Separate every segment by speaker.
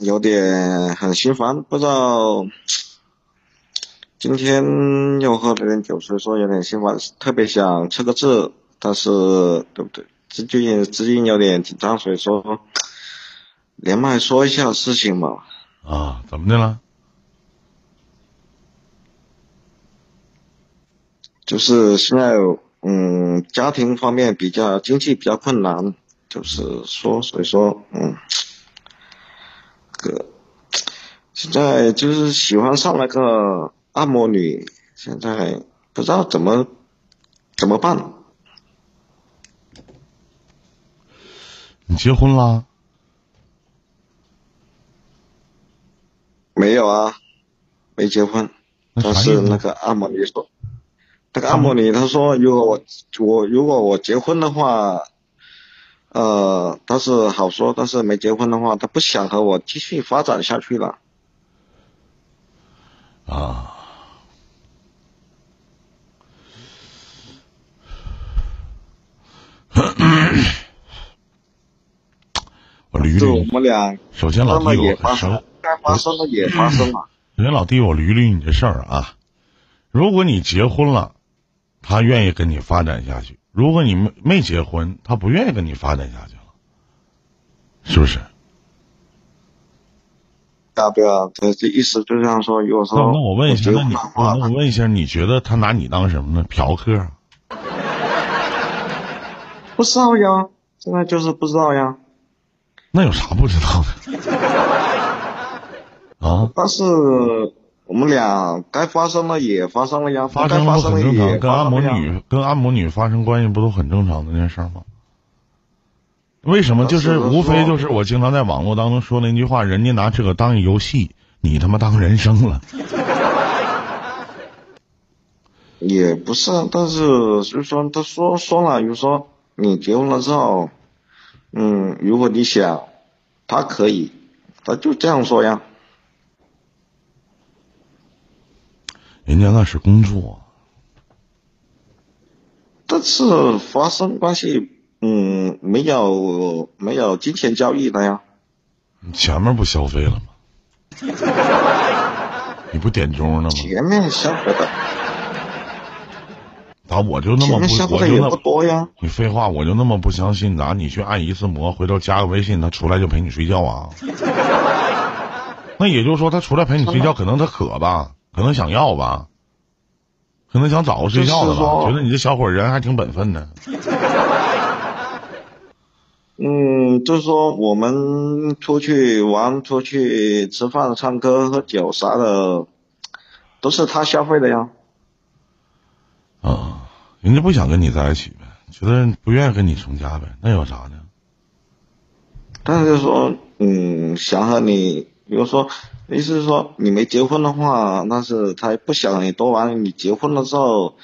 Speaker 1: 有点很心烦，不知道今天又喝了点酒，所以说有点心烦，特别想测个字，但是对不对？最近资金有点紧张，所以说连麦说一下事情嘛。
Speaker 2: 啊，怎么的了？
Speaker 1: 就是现在，嗯，家庭方面比较经济比较困难，就是说，所以说，嗯，个现在就是喜欢上那个按摩女，现在不知道怎么怎么办。
Speaker 2: 你结婚啦？
Speaker 1: 没有啊，没结婚，但是那个按摩女说。那个按摩女她说，如果我我如果我结婚的话，呃，但是好说，但是没结婚的话，他不想和我继续发展下去了。
Speaker 2: 啊，我捋捋。
Speaker 1: 我们俩
Speaker 2: 首先老弟，
Speaker 1: 我生，该发生的也发生了。
Speaker 2: 首先老弟，我捋捋你这事儿啊，如果你结婚了。他愿意跟你发展下去。如果你没没结婚，他不愿意跟你发展下去了，是不是？
Speaker 1: 大不了，这这意思就像说，有时候
Speaker 2: 那我问一下，那你那我问一下，你觉得他拿你当什么呢？嫖客？
Speaker 1: 不知道呀，现在就是不知道呀。
Speaker 2: 那有啥不知道的？啊？
Speaker 1: 但是。我们俩该发生了也发生了呀，
Speaker 2: 发生
Speaker 1: 不
Speaker 2: 很正常。跟按摩女跟按摩女发生关系不都很正常的那件事吗？为什么就是无非就是我经常在网络当中说那句话，人家拿这个当游戏，你他妈当人生了。
Speaker 1: 也不是，但是就是说，他说说了，就说你结婚了之后，嗯，如果你想，他可以，他就这样说呀。
Speaker 2: 人家那是工作，
Speaker 1: 这次发生关系，嗯，没有没有金钱交易的呀。
Speaker 2: 你前面不消费了吗？你不点钟了吗？
Speaker 1: 前面消费的。
Speaker 2: 咋我就那么不
Speaker 1: 我就那多呀？
Speaker 2: 你废话，我就那么不相信？咋你去按一次摩，回头加个微信，他出来就陪你睡觉啊？那也就是说，他出来陪你睡觉，可能他渴吧？可能想要吧，可能想找个睡觉的吧，觉得你这小伙人还挺本分的。
Speaker 1: 嗯，就是说我们出去玩、出去吃饭、唱歌、喝酒啥的，都是他消费的呀。
Speaker 2: 啊，人家不想跟你在一起呗，觉得不愿意跟你成家呗，那有啥呢？
Speaker 1: 但是说，嗯，想和你。比如说，意思是说你没结婚的话，但是他不想你多玩。你结婚了之后，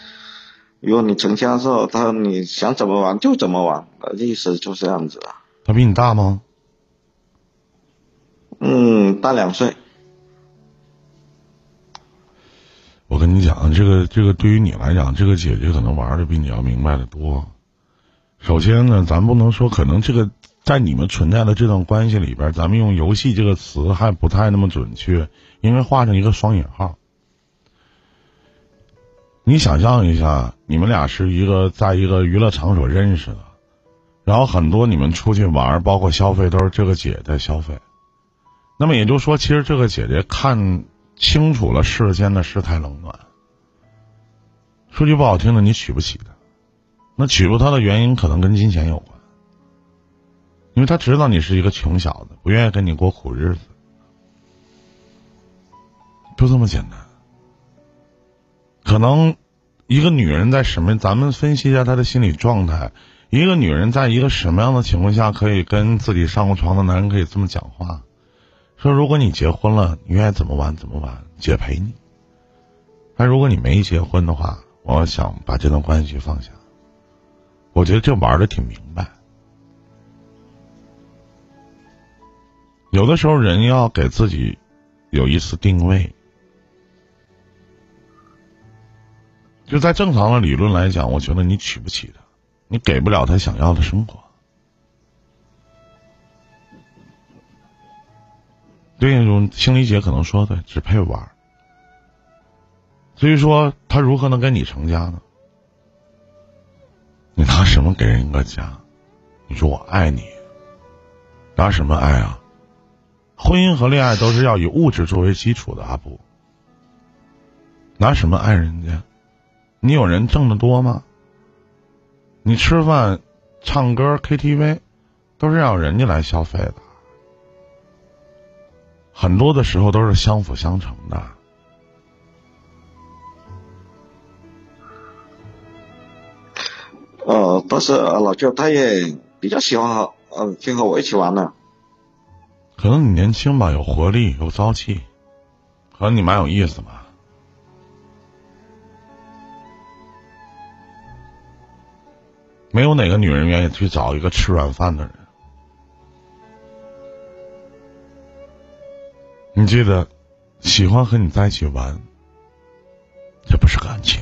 Speaker 1: 如果你成家之后，他你想怎么玩就怎么玩，意思就是这样子啊。
Speaker 2: 他比你大吗？
Speaker 1: 嗯，大两岁。
Speaker 2: 我跟你讲，这个这个对于你来讲，这个姐姐可能玩的比你要明白的多。首先呢，咱不能说可能这个。在你们存在的这段关系里边，咱们用“游戏”这个词还不太那么准确，因为画上一个双引号。你想象一下，你们俩是一个在一个娱乐场所认识的，然后很多你们出去玩，包括消费都是这个姐在消费。那么也就说，其实这个姐姐看清楚了世间的世态冷暖。说句不好听的，你娶不起她，那娶不她的原因可能跟金钱有关。因为他知道你是一个穷小子，不愿意跟你过苦日子，就这么简单。可能一个女人在什么？咱们分析一下她的心理状态。一个女人在一个什么样的情况下可以跟自己上过床的男人可以这么讲话？说如果你结婚了，你愿意怎么玩怎么玩，姐陪你。但如果你没结婚的话，我想把这段关系放下。我觉得这玩的挺明白。有的时候，人要给自己有一次定位。就在正常的理论来讲，我觉得你娶不起他，你给不了他想要的生活。对，种心理姐可能说的，只配玩。所以说，他如何能跟你成家呢？你拿什么给人一个家？你说我爱你，拿什么爱啊？婚姻和恋爱都是要以物质作为基础的，阿布。拿什么爱人家？你有人挣得多吗？你吃饭、唱歌、KTV，都是让人家来消费的，很多的时候都是相辅相成的。
Speaker 1: 呃，但是老舅他也比较喜欢和嗯，就和我一起玩呢。
Speaker 2: 可能你年轻吧，有活力，有朝气，可能你蛮有意思吧。没有哪个女人愿意去找一个吃软饭的人。你记得，喜欢和你在一起玩，这不是感情。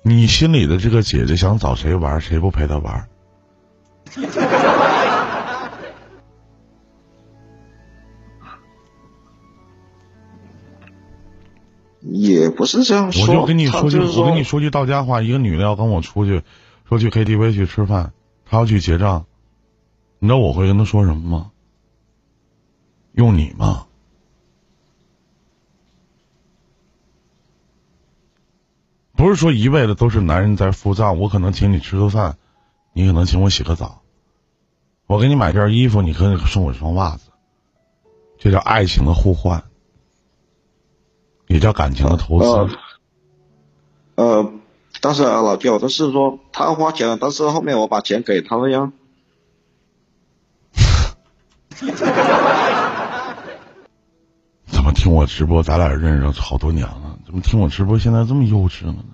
Speaker 2: 你心里的这个姐姐想找谁玩，谁不陪她玩？
Speaker 1: 也不是这样说，
Speaker 2: 我就跟你说句，
Speaker 1: 我
Speaker 2: 跟你说句到家话，一个女的要跟我出去，说去 KTV 去吃饭，她要去结账，你知道我会跟她说什么吗？用你吗？不是说一味的都是男人在付账，我可能请你吃个饭，你可能请我洗个澡，我给你买件衣服，你可以送我一双袜子，这叫爱情的互换，也叫感情的投资。
Speaker 1: 呃，但是老舅，他是说他花钱了，但是后面我把钱给他了呀。
Speaker 2: 怎么听我直播？咱俩认识好多年了。怎么听我直播现在这么幼稚了呢？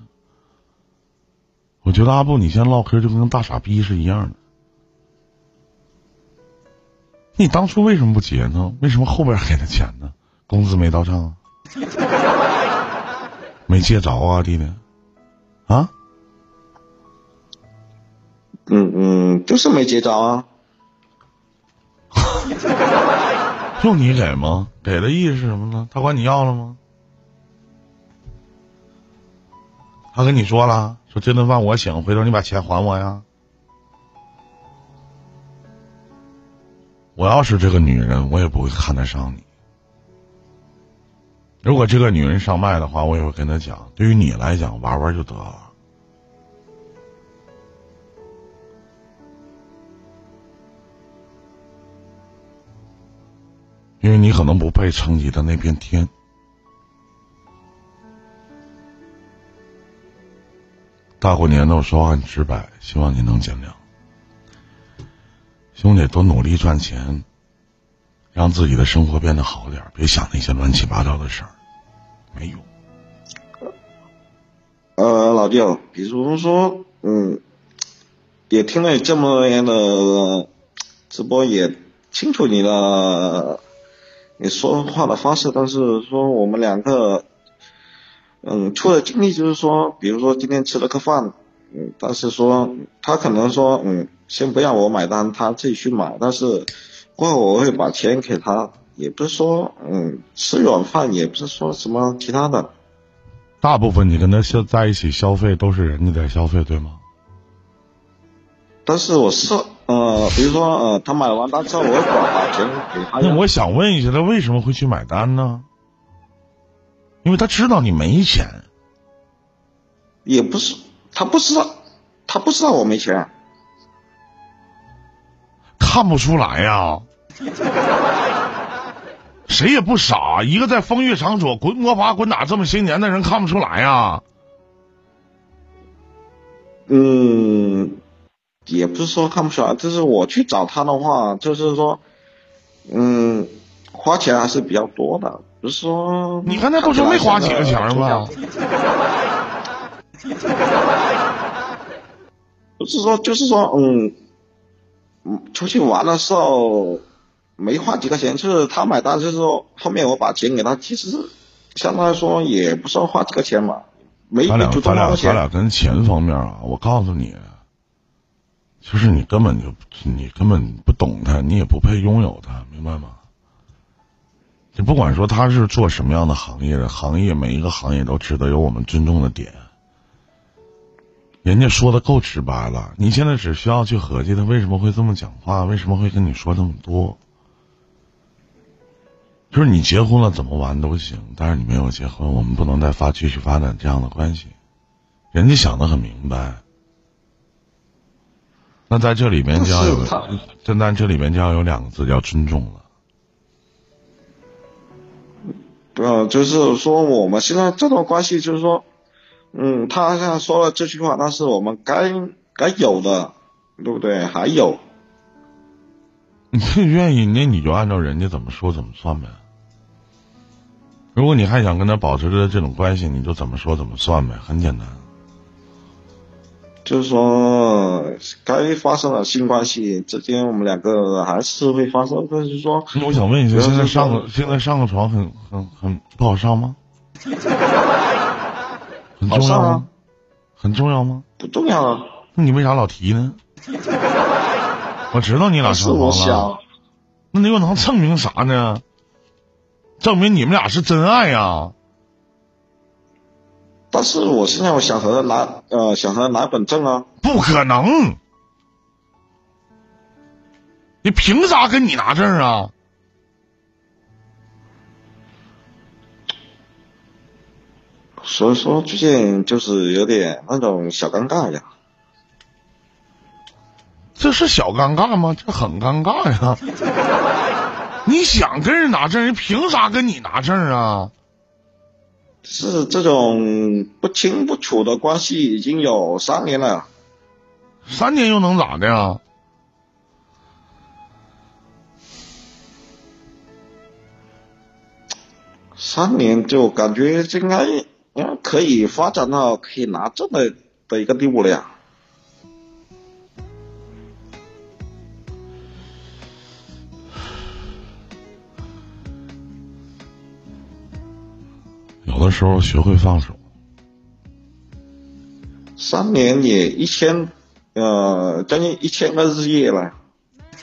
Speaker 2: 我觉得阿布，你现在唠嗑就跟大傻逼是一样的。你当初为什么不结呢？为什么后边给他钱呢？工资没到账啊，没借着啊，弟弟啊？
Speaker 1: 嗯嗯，就是没结着啊。
Speaker 2: 用你给吗？给的意思是什么呢？他管你要了吗？他跟你说了，说这顿饭我请，回头你把钱还我呀。我要是这个女人，我也不会看得上你。如果这个女人上麦的话，我也会跟她讲，对于你来讲，玩玩就得了。因为你可能不配撑起的那片天。大过年的，我说话很直白，希望你能见谅。兄弟，多努力赚钱，让自己的生活变得好点，别想那些乱七八糟的事儿，没用。
Speaker 1: 呃，老弟，比如说，嗯，也听了这么多年的直播，也清楚你的你说话的方式，但是说我们两个。嗯，出的经历就是说，比如说今天吃了个饭，嗯，但是说他可能说，嗯，先不让我买单，他自己去买，但是过后我会把钱给他，也不是说，嗯，吃软饭，也不是说什么其他的。
Speaker 2: 大部分你跟他消在一起消费都是人家在消费，对吗？
Speaker 1: 但是我是呃，比如说呃，他买完单之后，我会把钱给他。
Speaker 2: 那我想问一下，他为什么会去买单呢？因为他知道你没钱，
Speaker 1: 也不是他不知道，他不知道我没钱，
Speaker 2: 看不出来呀。谁也不傻，一个在风月场所滚摸爬滚打这么些年的人，看不出来呀。
Speaker 1: 嗯，也不是说看不出来，就是我去找他的话，就是说，嗯，花钱还是比较多的。不是说，
Speaker 2: 你刚才不是没花几个钱吗？
Speaker 1: 不是说，就是说，嗯，嗯，出去玩的时候没花几个钱，就是他买单，就是说后面我把钱给他，其实相当于说也不算花几个钱嘛，没
Speaker 2: 咱俩
Speaker 1: 咱
Speaker 2: 俩咱俩跟钱方面啊，我告诉你，就是你根本就你根本不懂他，你也不配拥有他，明白吗？你不管说他是做什么样的行业的，行业每一个行业都值得有我们尊重的点。人家说的够直白了，你现在只需要去合计他为什么会这么讲话，为什么会跟你说这么多。就是你结婚了怎么玩都行，但是你没有结婚，我们不能再发继续发展这样的关系。人家想的很明白，那在这里面就要有，就在这里面就要有两个字叫尊重了。
Speaker 1: 呃，就是说我们现在这段关系，就是说，嗯，他现在说了这句话，那是我们该该有的，对不对？还有，
Speaker 2: 你愿意，那你就按照人家怎么说怎么算呗。如果你还想跟他保持着这种关系，你就怎么说怎么算呗，很简单。
Speaker 1: 就是说，该发生了性关系之间，我们两个还是会发生。就是说，
Speaker 2: 那我想问一下，现在上个现在上个床很很很不好上吗？很重要吗？很重要吗？
Speaker 1: 不重要。啊。
Speaker 2: 那你为啥老提呢？我知道你俩上床了，那你又能证明啥呢？证明你们俩是真爱呀！
Speaker 1: 但是我现在我想和他拿呃想和他拿本证啊！
Speaker 2: 不可能！你凭啥跟你拿证啊？
Speaker 1: 所以说最近就是有点那种小尴尬呀。
Speaker 2: 这是小尴尬吗？这很尴尬呀！你想跟人拿证，人凭啥跟你拿证啊？
Speaker 1: 是这种不清不楚的关系已经有三年了，
Speaker 2: 三年又能咋的呀？
Speaker 1: 三年就感觉应该应该可以发展到可以拿证的的一个地步了呀。
Speaker 2: 有的时候学会放手，
Speaker 1: 三年也一千，呃，将近一千个日夜了。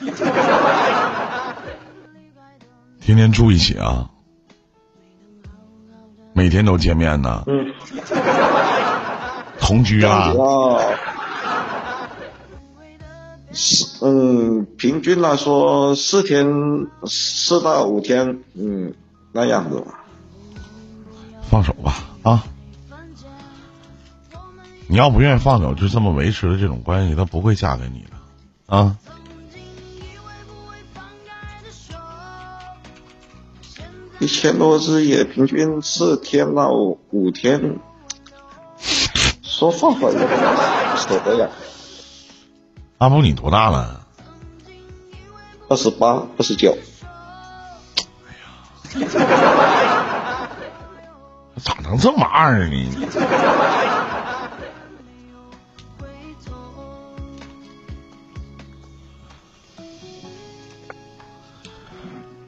Speaker 2: 天天住一起啊，每天都见面呢。
Speaker 1: 嗯。
Speaker 2: 同居啊。
Speaker 1: 四嗯，平均来说四天四到五天，嗯，那样子吧。
Speaker 2: 放手吧，啊！你要不愿意放手，就这么维持的这种关系，他不会嫁给你的，啊！
Speaker 1: 一千多只也，平均四天到五天，说放放也舍得呀。
Speaker 2: 阿布，你多大了？
Speaker 1: 二十八，二十九。
Speaker 2: 哎呀！咋能这么二呢？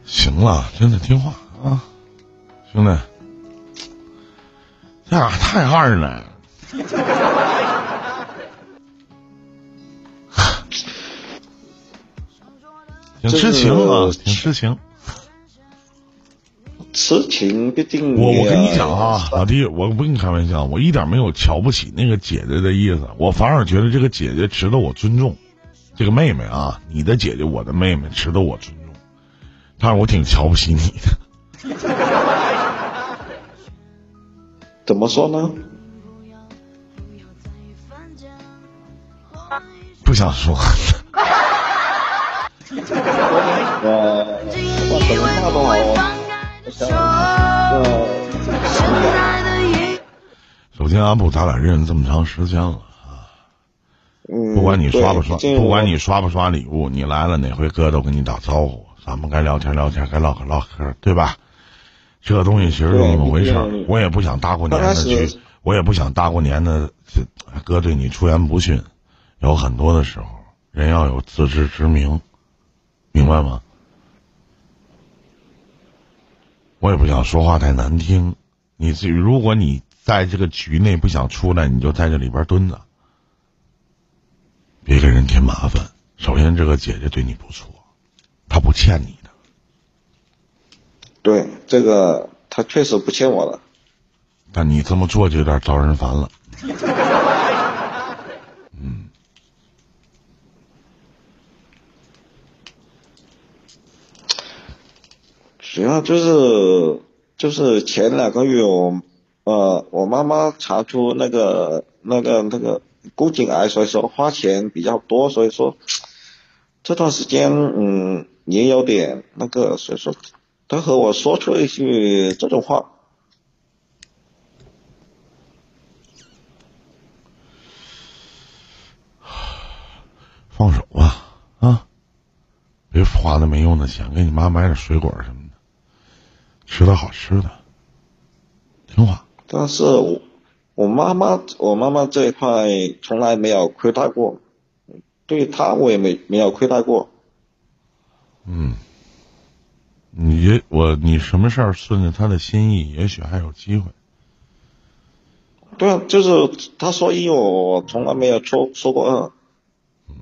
Speaker 2: 行了，真的听话啊，兄弟，这俩太二了，挺痴情啊，挺痴情。
Speaker 1: 痴情必定。
Speaker 2: 我我跟你讲啊，老弟，我不跟你开玩笑，我一点没有瞧不起那个姐姐的意思，我反而觉得这个姐姐值得我尊重。这个妹妹啊，你的姐姐，我的妹妹，值得我尊重。但是我挺瞧不起你的。
Speaker 1: 怎么说呢？
Speaker 2: 不想说。
Speaker 1: 呃，我什么话都好。
Speaker 2: 首先，阿布，咱俩认识这么长时间了啊，不管你刷不刷，不管你刷不刷礼物，你来了哪回哥都跟你打招呼，咱们该聊天聊天，该唠嗑唠嗑，对吧？这东西其实是那么回事儿。我也不想大过年的去，我也不想大过年的，哥对你出言不逊，有很多的时候，人要有自知之明，明白吗？我也不想说话太难听，你至于如果你在这个局内不想出来，你就在这里边蹲着。别给人添麻烦。首先，这个姐姐对你不错，她不欠你的。
Speaker 1: 对，这个他确实不欠我了。
Speaker 2: 但你这么做就有点招人烦了。嗯。
Speaker 1: 主要就是就是前两个月我呃我妈妈查出那个那个那个宫颈癌，所以说花钱比较多，所以说这段时间嗯也有点那个，所以说她和我说出了一句这种话。
Speaker 2: 放手吧，啊，别花那没用的钱，给你妈买点水果什么的。吃点好吃的，听话。
Speaker 1: 但是我我妈妈我妈妈这一块从来没有亏待过，对她我也没没有亏待过。
Speaker 2: 嗯，你我你什么事儿顺着他的心意，也许还有机会。
Speaker 1: 对啊，就是他说一，我从来没有说说过二。
Speaker 2: 嗯，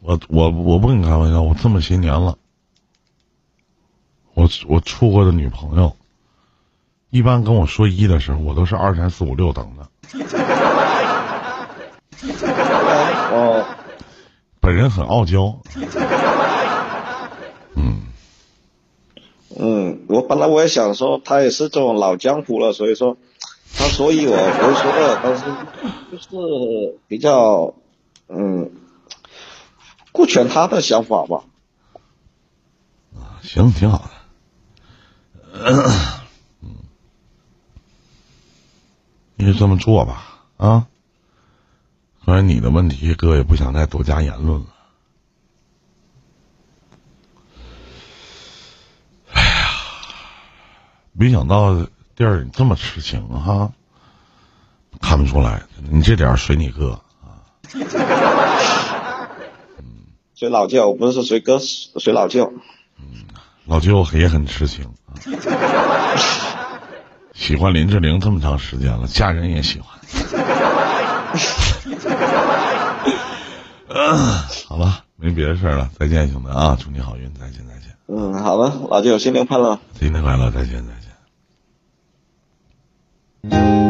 Speaker 2: 我我我不跟你开玩笑，我这么些年了。我我处过的女朋友，一般跟我说一的时候，我都是二三四五六等的。
Speaker 1: 哦，
Speaker 2: 本人很傲娇。嗯
Speaker 1: 嗯，我本来我也想说，他也是这种老江湖了，所以说，他所以我不会说的，但是就是比较嗯顾全他的想法吧。
Speaker 2: 啊行，挺好的。嗯，你就这么做吧，啊。关于你的问题，哥也不想再多加言论了。哎呀，没想到弟儿你这么痴情哈，看不出来，你这点随你哥啊。
Speaker 1: 嗯，随老舅，不是随哥，随老舅。
Speaker 2: 嗯老舅也很痴情啊，喜欢林志玲这么长时间了，家人也喜欢。好吧，没别的事了，再见，兄弟啊，祝你好运，再见，再见。
Speaker 1: 嗯，好了，老舅新年快乐，
Speaker 2: 新年快乐，再见，再见。